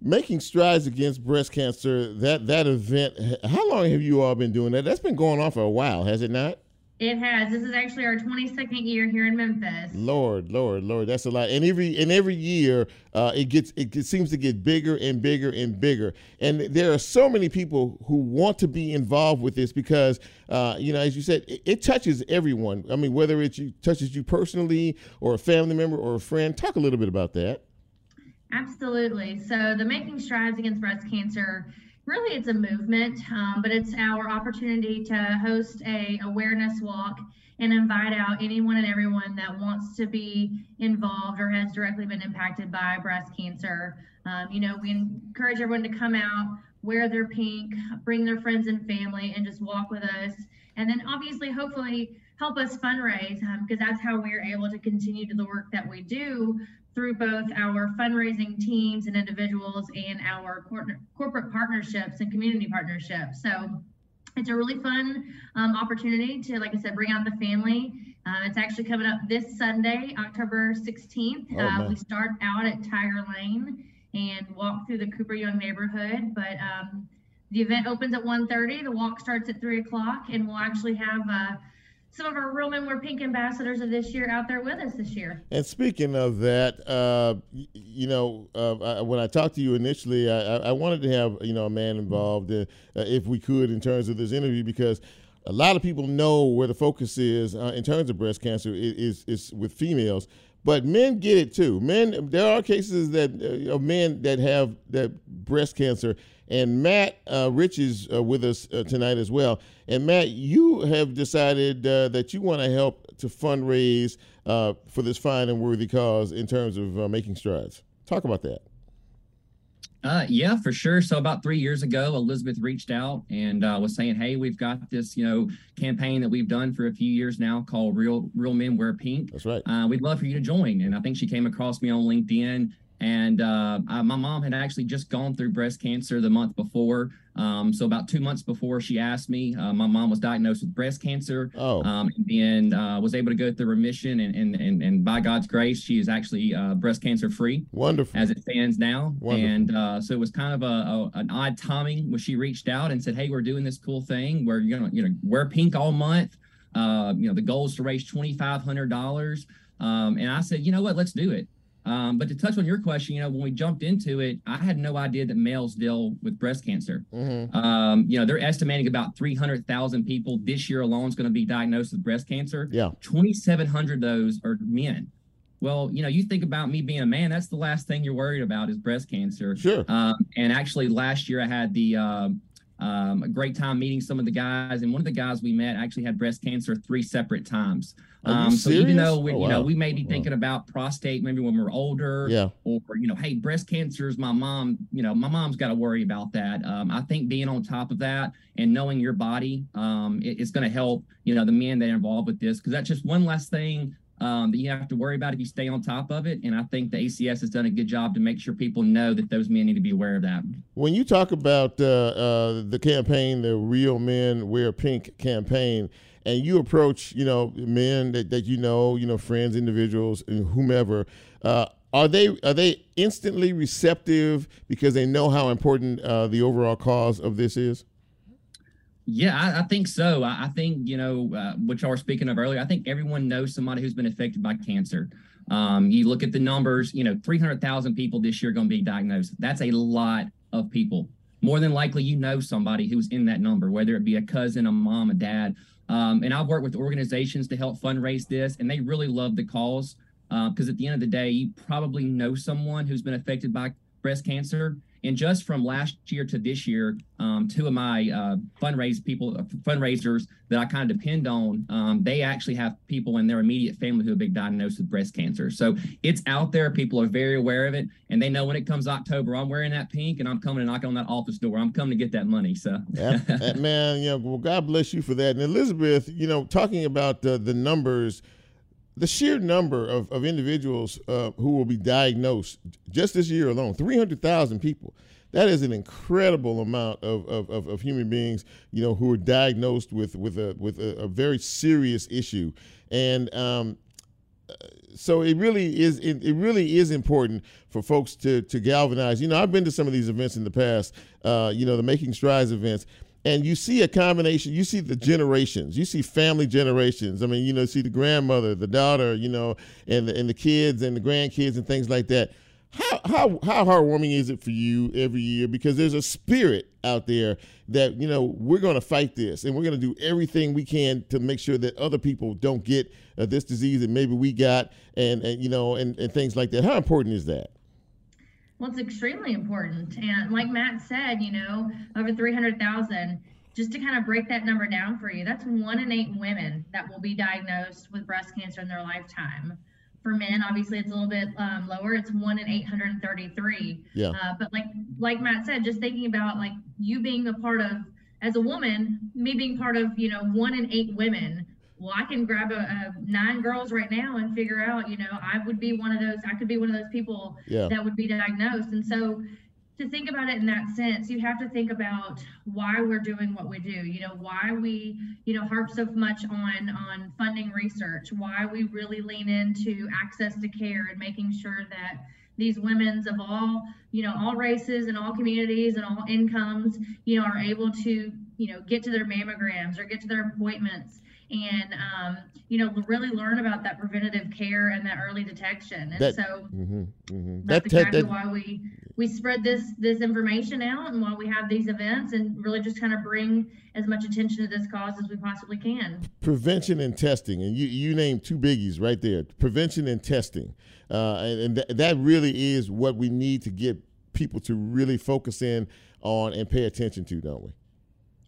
S1: Making strides against breast cancer. That that event. How long have you all been doing that? That's been going on for a while, has it not?
S8: It has. This is actually our 22nd year here in Memphis.
S1: Lord, Lord, Lord, that's a lot. And every and every year, uh, it gets it, it seems to get bigger and bigger and bigger. And there are so many people who want to be involved with this because, uh, you know, as you said, it, it, touches everyone. I mean, whether it you, touches you personally or a family member or a friend. Talk a little bit about that.
S8: Absolutely. So the Making Strides Against Breast Cancer really it's a movement, um, but it's our opportunity to host a awareness walk and invite out anyone and everyone that wants to be involved or has directly been impacted by breast cancer. Um, you know, we encourage everyone to come out, wear their pink, bring their friends and family, and just walk with us. And then, obviously, hopefully, help us fundraise because um, that's how we're able to continue to the work that we do through both our fundraising teams and individuals and our cor- corporate partnerships and community partnerships. So it's a really fun um, opportunity to, like I said, bring out the family. Uh, it's actually coming up this Sunday, October 16th. Oh, uh, we start out at Tiger Lane and walk through the Cooper Young neighborhood. But um, the event opens at 1.30. The walk starts at 3 o'clock, and we'll actually have uh, some of our Real Men Wear Pink ambassadors of this year out there with us this year.
S1: And speaking of that, uh, you know, uh, I, when I talked to you initially, I, I, wanted to have you know a man involved, uh, if we could, in terms of this interview, because a lot of people know where the focus is uh, in terms of breast cancer is, is with females, but men get it too. Men, there are cases that uh, of men that have that breast cancer and Matt uh, Rich is uh, with us uh, tonight as well. And Matt, you have decided uh, that you want to help to fundraise uh, for this fine and worthy cause in terms of making strides. Talk about that.
S9: Uh, yeah, for sure. So about three years ago, Elizabeth reached out and uh, was saying, "Hey, we've got this, you know, campaign that we've done for a few years now called Real Real Men Wear Pink.
S1: That's right.
S9: Uh, we'd love for you to join." And I think she came across me on LinkedIn and uh, I, my mom had actually just gone through breast cancer the month before. Um, so about two months before she asked me, uh, my mom was diagnosed with breast cancer.
S1: Oh.
S9: Um, and uh, was able to go through remission, and and and, and by God's grace, she is actually uh, breast cancer free.
S1: Wonderful.
S9: As it stands now.
S1: Wonderful.
S9: And uh, so it was kind of a, a, an odd timing when she reached out and said, "Hey, we're doing this cool thing where you're gonna you know wear pink all month. Uh, you know the goal is to raise twenty five hundred dollars." Um, and I said, "You know what? Let's do it." Um, but to touch on your question, you know, when we jumped into it, I had no idea that males deal with breast cancer.
S1: Mm-hmm.
S9: Um, you know, they're estimating about 300,000 people this year alone is going to be diagnosed with breast cancer.
S1: Yeah.
S9: 2,700 of those are men. Well, you know, you think about me being a man, that's the last thing you're worried about is breast cancer.
S1: Sure.
S9: Um, and actually, last year I had the uh, um, a great time meeting some of the guys, and one of the guys we met actually had breast cancer three separate times.
S1: Um,
S9: so even though we,
S1: oh,
S9: you know,
S1: wow.
S9: we may be thinking about prostate maybe when we're older,
S1: Yeah.
S9: or you know, hey, breast cancer is my mom. You know, my mom's got to worry about that. Um, I think being on top of that and knowing your body, um, it- it's going to help. You know, the men that are involved with this because that's just one less thing um, that you have to worry about if you stay on top of it. And I think the ACS has done a good job to make sure people know that those men need to be aware of that.
S1: When you talk about uh, uh, the campaign, the Real Men Wear Pink campaign, and you approach, you know, men that, that you know, you know, friends, individuals, and whomever, uh, are they are they instantly receptive because they know how important uh, the overall cause of this is?
S9: Yeah, I, I think so. I, I think, you know, uh, what y'all were speaking of earlier, I think everyone knows somebody who's been affected by cancer. Um, you look at the numbers, you know, 300,000 people this year going to be diagnosed. That's a lot of people. More than likely, you know somebody who's in that number, whether it be a cousin, a mom, a dad. Um, and I've worked with organizations to help fundraise this, and they really love the cause because at the end of the day, you probably know someone who's been affected by breast cancer. And just from last year to this year, um, two of my uh, fundraise people, uh, fundraisers that I kind of depend on, um, they actually have people in their immediate family who have been diagnosed with breast cancer. So it's out there. People are very aware of it, and they know when it comes October, I'm wearing that pink, and I'm coming to knock on that office door. I'm coming to get that money. So,
S1: man, you know, well, God bless you for that. And Elizabeth, you know, talking about uh, the numbers the sheer number of, of individuals uh, who will be diagnosed just this year alone 300,000 people. That is an incredible amount of, of, of, of, human beings, you know, who are diagnosed with, with, a, with a, a very serious issue. And um, so it really is it, it, really is important for folks to to galvanize. You know, I've been to some of these events in the past. Uh, you know, the Making Strides events, and you see a combination you see the generations you see family generations. I mean you know see the grandmother the daughter you know and the, and the kids and the grandkids and things like that. How, how how heartwarming is it for you every year? Because there's a spirit out there that you know we're going to fight this and we're going to do everything we can to make sure that other people don't get uh, this disease that maybe we got and, and you know and, and things like that. How important is that
S8: well, it's extremely important. And like Matt said, you know, over 300,000, just to kind of break that number down for you, that's one in eight women that will be diagnosed with breast cancer in their lifetime. For men, obviously, it's a little bit um, lower. It's one in 833.
S1: Yeah.
S8: Uh, but like like Matt said, just thinking about like you being a part of as a woman, me being part of you know one in eight women well, I can grab a, a, nine girls right now and figure out, you know, I would be one of those, I could be one of those people
S1: yeah.
S8: that would be diagnosed. And so to think about it in that sense, you have to think about why we're doing what we do, you know, why we, you know, harp so much on, on funding research, why we really lean into access to care and making sure that these women's of all, you know, all races and all communities and all incomes, you know, are able to, you know, get to their mammograms or get to their appointments and um, you know really learn about that preventative care and that early detection. And
S1: that,
S8: so
S1: mm-hmm, mm-hmm.
S8: that's that, exactly that, why we we spread this this information out and why we have these events and really just kind of bring as much attention to this cause as we possibly can.
S1: Prevention and testing and you you named two biggies right there prevention and testing. Uh, and, and th- that really is what we need to get people to really focus in on and pay attention to don't we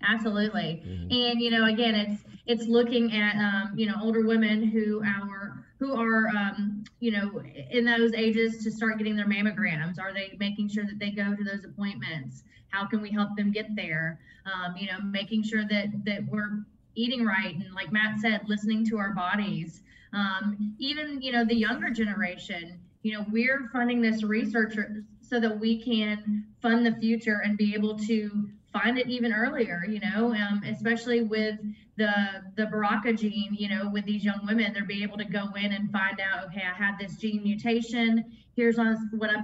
S8: Absolutely. Mm-hmm. And you know, again, it's it's looking at um, you know older women who are who are um, you know in those ages to start getting their mammograms. Are they making sure that they go to those appointments? How can we help them get there? Um, you know, making sure that that we're eating right and like Matt said, listening to our bodies. Um, even you know the younger generation. You know, we're funding this research so that we can fund the future and be able to find it even earlier, you know, um, especially with the the BRCA gene, you know, with these young women, they're being able to go in and find out, okay, I have this gene mutation. Here's what I'm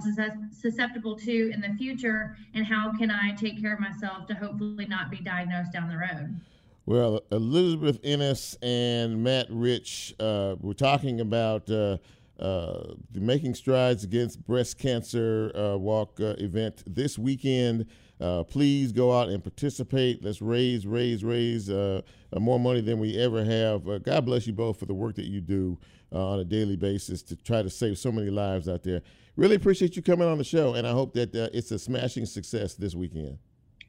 S8: susceptible to in the future, and how can I take care of myself to hopefully not be diagnosed down the road.
S1: Well, Elizabeth Ennis and Matt Rich, uh, we're talking about uh, uh, the Making Strides Against Breast Cancer uh, Walk uh, event this weekend. Uh, please go out and participate. Let's raise, raise, raise uh, uh, more money than we ever have. Uh, God bless you both for the work that you do uh, on a daily basis to try to save so many lives out there. Really appreciate you coming on the show, and I hope that uh, it's a smashing success this weekend.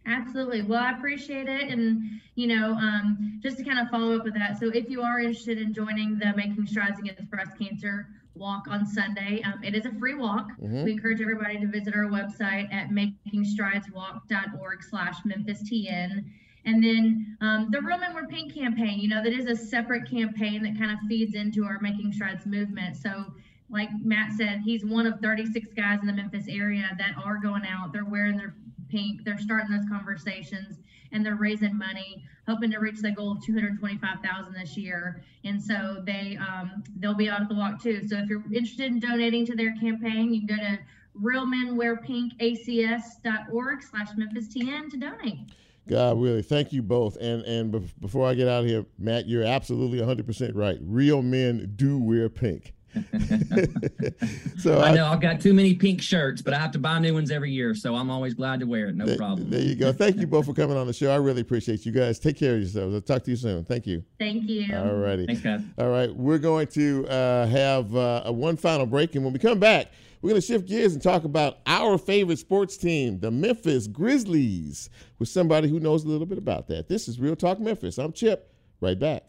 S8: Absolutely. Well, I appreciate it. And, you know, um, just to kind of follow up with that. So, if you are interested in joining the Making Strides Against Breast Cancer walk on Sunday. Um, it is a free walk. Mm-hmm. We encourage everybody to visit our website at makingstrideswalk.org slash memphistn. And then um, the Real Men Wear Pink campaign, you know, that is a separate campaign that kind of feeds into our Making Strides movement. So like Matt said, he's one of 36 guys in the Memphis area that are going out. They're wearing their pink. They're starting those conversations and they're raising money, hoping to reach the goal of 225,000 this year. And so they um, they'll be out at the walk too. So if you're interested in donating to their campaign, you can go to realmenwearpinkacs.org slash Memphis TN to donate.
S1: God, really, thank you both. And and before I get out of here, Matt, you're absolutely 100% right. Real men do wear pink. so
S9: I know I, have got too many pink shirts, but I have to buy new ones every year. So I'm always glad to wear it. No
S1: there,
S9: problem.
S1: There you go. Thank you both for coming on the show. I really appreciate you guys. Take care of yourselves. I'll talk to you soon. Thank you.
S8: Thank you.
S1: All righty.
S9: Thanks, guys.
S1: All right. We're going to uh, have uh, one final break. And when we come back, we're going to shift gears and talk about our favorite sports team, the Memphis Grizzlies, with somebody who knows a little bit about that. This is Real Talk Memphis. I'm Chip. Right back.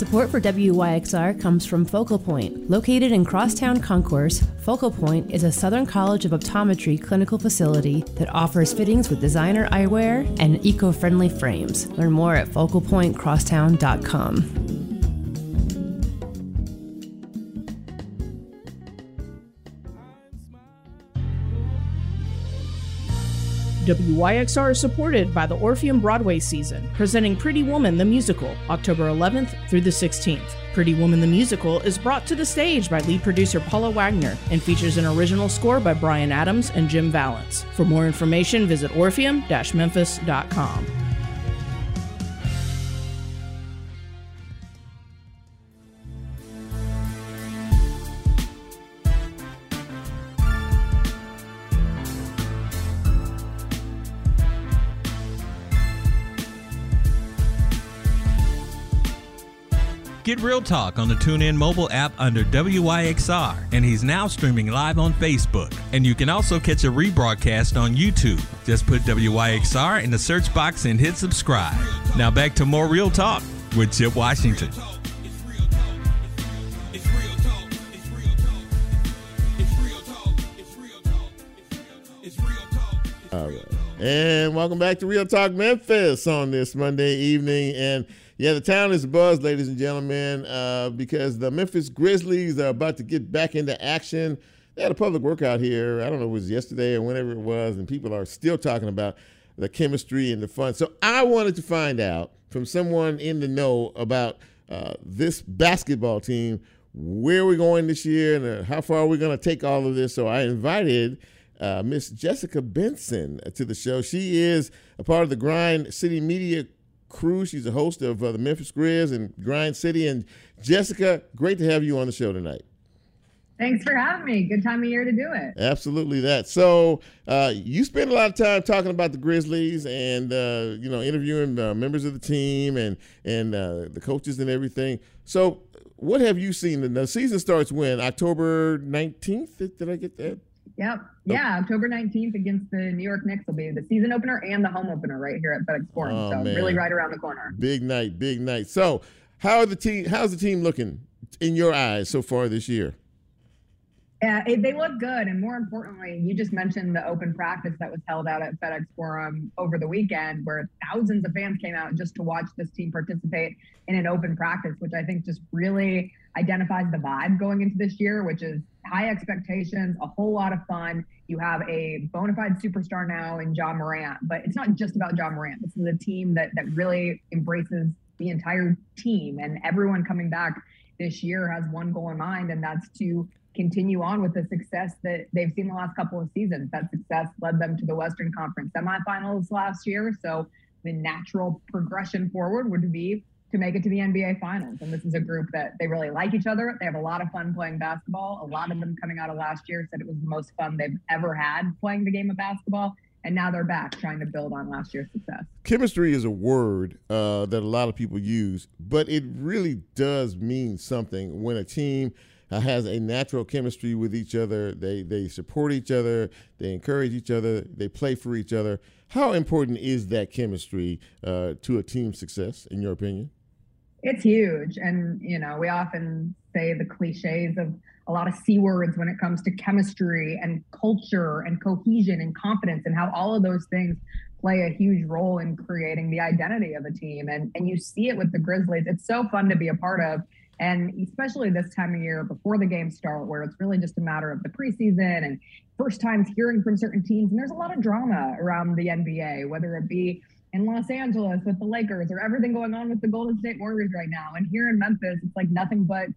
S10: Support for WYXR comes from Focal Point. Located in Crosstown Concourse, Focal Point is a Southern College of Optometry clinical facility that offers fittings with designer eyewear and eco friendly frames. Learn more at focalpointcrosstown.com.
S2: WYXR is supported by the Orpheum Broadway season, presenting Pretty Woman the Musical, October 11th through the 16th. Pretty Woman the Musical is brought to the stage by lead producer Paula Wagner and features an original score by Bryan Adams and Jim Vallance. For more information, visit orpheum-memphis.com.
S7: Real Talk on the TuneIn mobile app under WYXR, and he's now streaming live on Facebook. And you can also catch a rebroadcast on YouTube. Just put WYXR in the search box and hit subscribe. Now back to more Real Talk with Chip Washington.
S1: All right. And welcome back to Real Talk Memphis on this Monday evening. And yeah, the town is buzz, ladies and gentlemen, uh, because the Memphis Grizzlies are about to get back into action. They had a public workout here. I don't know if it was yesterday or whenever it was, and people are still talking about the chemistry and the fun. So I wanted to find out from someone in the know about uh, this basketball team, where we're going this year, and uh, how far are we're going to take all of this. So I invited uh, Miss Jessica Benson to the show. She is a part of the Grind City Media crew. She's a host of uh, the Memphis Grizz and Grind City. And Jessica, great to have you on the show tonight.
S11: Thanks for having me. Good time of year to do it.
S1: Absolutely that. So uh, you spend a lot of time talking about the Grizzlies and uh, you know interviewing uh, members of the team and and uh, the coaches and everything. So what have you seen? The season starts when October nineteenth. Did I get that?
S11: Yep. Yeah, October 19th against the New York Knicks will be the season opener and the home opener right here at FedEx Forum. Oh, so man. really right around the corner.
S1: Big night, big night. So how are the team how's the team looking in your eyes so far this year?
S11: Yeah, it, they look good. And more importantly, you just mentioned the open practice that was held out at FedEx Forum over the weekend, where thousands of fans came out just to watch this team participate in an open practice, which I think just really identifies the vibe going into this year, which is high expectations, a whole lot of fun. You have a bona fide superstar now in Ja Morant, but it's not just about Ja Morant. This is a team that that really embraces the entire team and everyone coming back this year has one goal in mind, and that's to continue on with the success that they've seen the last couple of seasons. That success led them to the Western Conference semifinals last year. So the natural progression forward would be to make it to the NBA finals. And this is a group that they really like each other. They have a lot of fun playing basketball. A lot of them coming out of last year said it was the most fun they've ever had playing the game of basketball. And now they're back trying to build on last year's success.
S1: Chemistry is a word uh, that a lot of people use, but it really does mean something when a team – has a natural chemistry with each other. They they support each other. They encourage each other. They play for each other. How important is that chemistry uh, to a team's success, in your opinion?
S11: It's huge, and you know we often say the cliches of a lot of C words when it comes to chemistry and culture and cohesion and confidence and how all of those things play a huge role in creating the identity of a team. And, and you see it with the Grizzlies. It's so fun to be a part of. And especially this time of year before the games start, where it's really just a matter of the preseason and first times hearing from certain teams. And there's a lot of drama around the NBA, whether it be in Los Angeles with the Lakers or everything going on with the Golden State Warriors right now. And here in Memphis, it's like nothing but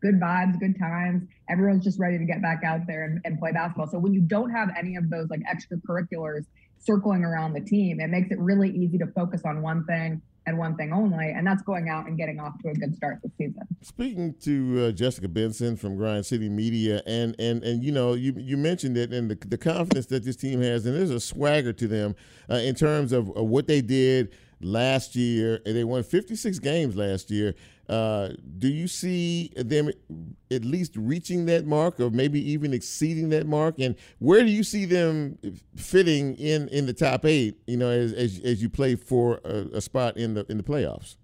S11: good vibes, good times. Everyone's just ready to get back out there and, and play basketball. So when you don't have any of those like extracurriculars circling around the team, it makes it really easy to focus on one thing and one thing only, and that's going out and getting off to a good start this season.
S1: Speaking to uh, Jessica Benson from Grind City Media, and and and you know, you you mentioned it, and the, the confidence that this team has, and there's a swagger to them uh, in terms of, of what they did last year. And they won 56 games last year. Uh, do you see them at least reaching that mark, or maybe even exceeding that mark? And where do you see them fitting in in the top eight? You know, as as, as you play for a, a spot in the in the playoffs.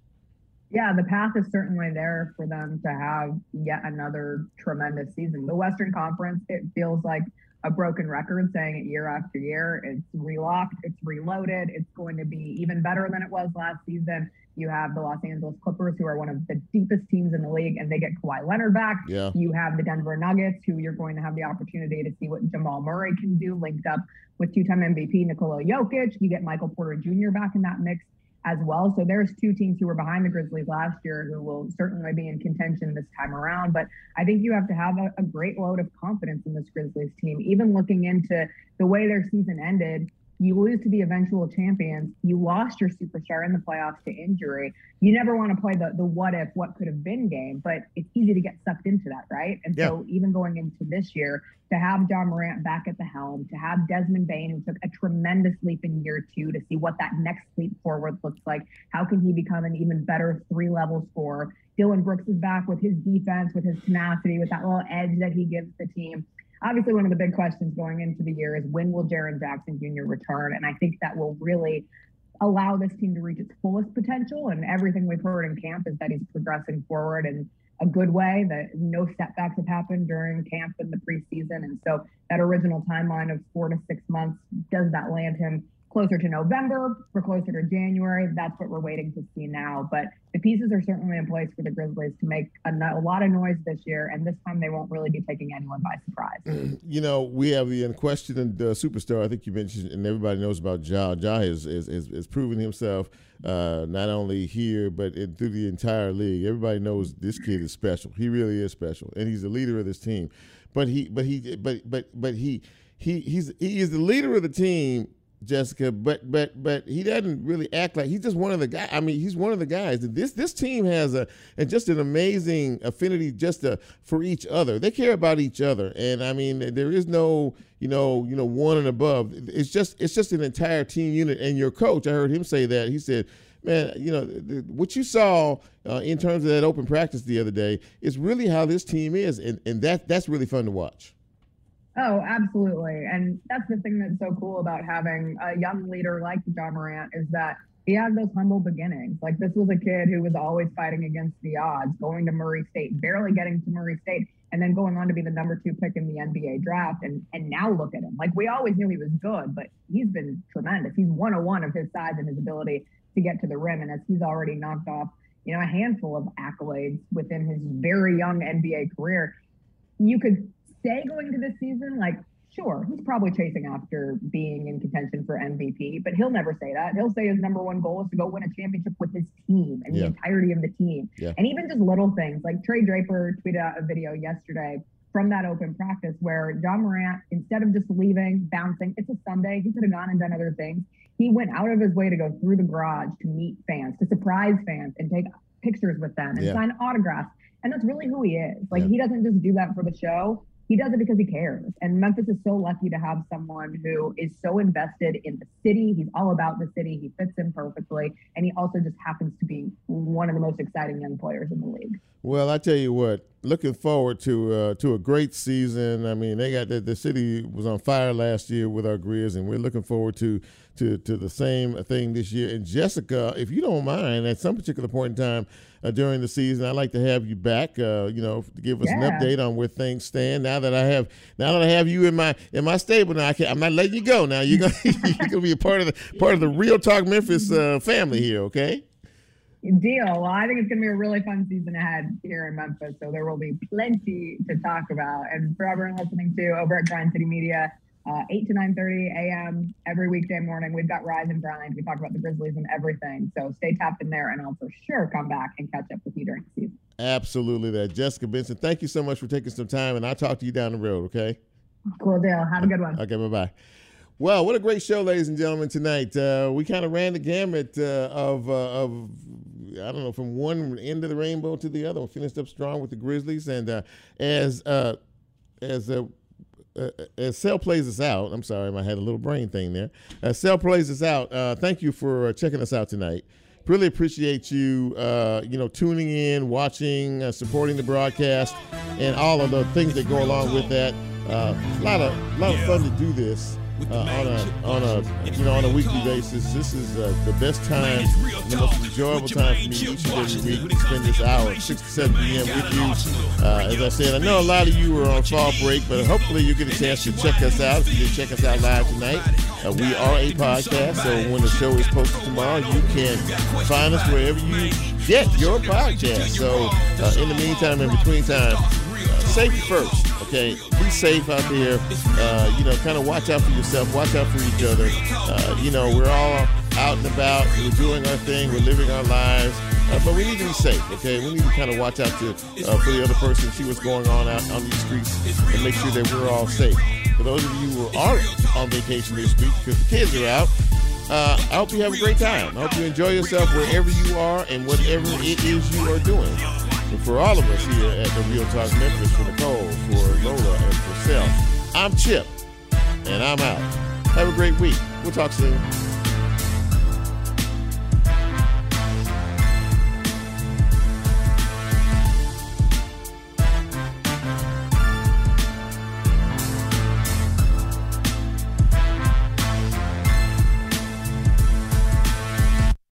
S11: Yeah, the path is certainly there for them to have yet another tremendous season. The Western Conference, it feels like a broken record saying it year after year. It's relocked, it's reloaded, it's going to be even better than it was last season. You have the Los Angeles Clippers, who are one of the deepest teams in the league, and they get Kawhi Leonard back.
S1: Yeah.
S11: You have the Denver Nuggets, who you're going to have the opportunity to see what Jamal Murray can do, linked up with two-time MVP Nikola Jokic. You get Michael Porter Jr. back in that mix as well. So there's two teams who were behind the Grizzlies last year who will certainly be in contention this time around. But I think you have to have a, a great load of confidence in this Grizzlies team. Even looking into the way their season ended, you lose to the eventual champions. You lost your superstar in the playoffs to injury. You never want to play the the what if, what could have been game, but it's easy to get sucked into that, right? And
S1: Yeah.
S11: so even going into this year, to have Ja Morant back at the helm, to have Desmond Bane, who took a tremendous leap in year two, to see what that next leap forward looks like. How can he become an even better three level scorer? Dillon Brooks is back with his defense, with his tenacity, with that little edge that he gives the team. Obviously, one of the big questions going into the year is when will Jaren Jackson Jr. return? And I think that will really allow this team to reach its fullest potential. And everything we've heard in camp is that he's progressing forward in a good way, that no setbacks have happened during camp in the preseason. And so that original timeline of four to six months, does that land him closer to November we're closer to January? That's what we're waiting to see now. But the pieces are certainly in place for the Grizzlies to make a, a lot of noise this year. And this time they won't really be taking anyone by surprise.
S1: you know, we have the unquestioned uh, superstar. I think you mentioned, and everybody knows about Ja. Ja has is, is, is proven himself uh, not only here but in, through the entire league. Everybody knows this kid is special. He really is special, and he's the leader of this team. But he, but he, but but but he, he he's he is the leader of the team. Jessica, but but but he doesn't really act like he's just one of the guys. I mean, he's one of the guys. This this team has a and just an amazing affinity just uh for each other. They care about each other, and I mean, there is no you know you know one and above. It's just it's just an entire team unit. And your coach, I heard him say that. He said, "Man, you know what you saw uh, in terms of that open practice the other day is really how this team is, and and that that's really fun to watch."
S11: Oh, absolutely. And that's the thing that's so cool about having a young leader like Ja Morant is that he had those humble beginnings. Like this was a kid who was always fighting against the odds, going to Murray State, barely getting to Murray State, and then going on to be the number two pick in the NBA draft. And and now look at him. Like we always knew he was good, but he's been tremendous. He's 101 of his size and his ability to get to the rim. And as he's already knocked off, you know, a handful of accolades within his very young NBA career, you could say going into this season, like, sure, he's probably chasing after being in contention for MVP, but he'll never say that. He'll say his number one goal is to go win a championship with his team and
S1: Yeah.
S11: the entirety of the team.
S1: Yeah.
S11: And even just little things like Trey Draper tweeted out a video yesterday from that open practice where Ja Morant, instead of just leaving, bouncing, it's a Sunday, he could have gone and done other things. He went out of his way to go through the garage to meet fans, to surprise fans and take pictures with them and
S1: Yeah.
S11: sign autographs. And that's really who he is. Like he doesn't just do that for the show. He does it because he cares. And Memphis is so lucky to have someone who is so invested in the city. He's all about the city. He fits in perfectly. And he also just happens to be one of the most exciting young players in the league.
S1: Well, I tell you what, looking forward to uh, to a great season. I mean, they got the, the city was on fire last year with our Grizz, and we're looking forward to to to the same thing this year. And Jessica, if you don't mind, at some particular point in time uh, during the season, I'd like to have you back. Uh, you know, to give us yeah. an update on where things stand. Now that I have now that I have you in my in my stable, now I can, I'm not letting you go. Now you're gonna you're gonna be a part of the part of the Real Talk Memphis uh, family here. Okay.
S11: Deal. Well, I think it's going to be a really fun season ahead here in Memphis. So there will be plenty to talk about. And for everyone listening to over at Grind City Media, uh, 8 to 9.30 a.m. every weekday morning. We've got Rise and Grind. We talk about the Grizzlies and everything. So stay tapped in there, and I'll for sure come back and catch up with you during the season.
S1: Absolutely that. Jessica Benson, thank you so much for taking some time, and I'll talk to you down the road, okay?
S11: Cool deal. Have a good one.
S1: Okay, bye-bye. Well, what a great show, ladies and gentlemen, tonight. Uh, we kind of ran the gamut uh, of, uh, of I don't know, from one end of the rainbow to the other. We finished up strong with the Grizzlies, and uh, as uh, as uh, uh, as Cell plays us out, I'm sorry, I had a little brain thing there. As Cell plays us out, uh, thank you for checking us out tonight. Really appreciate you, uh, you know, tuning in, watching, uh, supporting the broadcast, and all of the things that go along with that. Uh, a lot of, lot of fun to do this uh, on a on a you know on a weekly basis. This is uh, the best time, the most enjoyable time for me each and every week to spend this hour, six to seven p.m. with you. Uh, as I said, I know a lot of you are on fall break, but hopefully you get a chance to check us out. If you did check us out live tonight, uh, we are a podcast, so when the show is posted tomorrow, you can find us wherever you get your podcast. So uh, in the meantime, in between time, uh, safety first. Okay, be safe out there. Uh, you know, kind of watch out for yourself. Watch out for each other. Uh, you know, we're all out and about. We're doing our thing. We're living our lives. Uh, but we need to be safe, okay? We need to kind of watch out to uh, for the other person, see what's going on out on these streets, and make sure that we're all safe. For those of you who aren't on vacation this week because the kids are out, uh, I hope you have a great time. I hope you enjoy yourself wherever you are and whatever it is you are doing. And for all of us here at the Real Talk Memphis, for Nicole, for Lola, and for Sel, I'm Chip, and I'm out. Have a great week. We'll talk soon.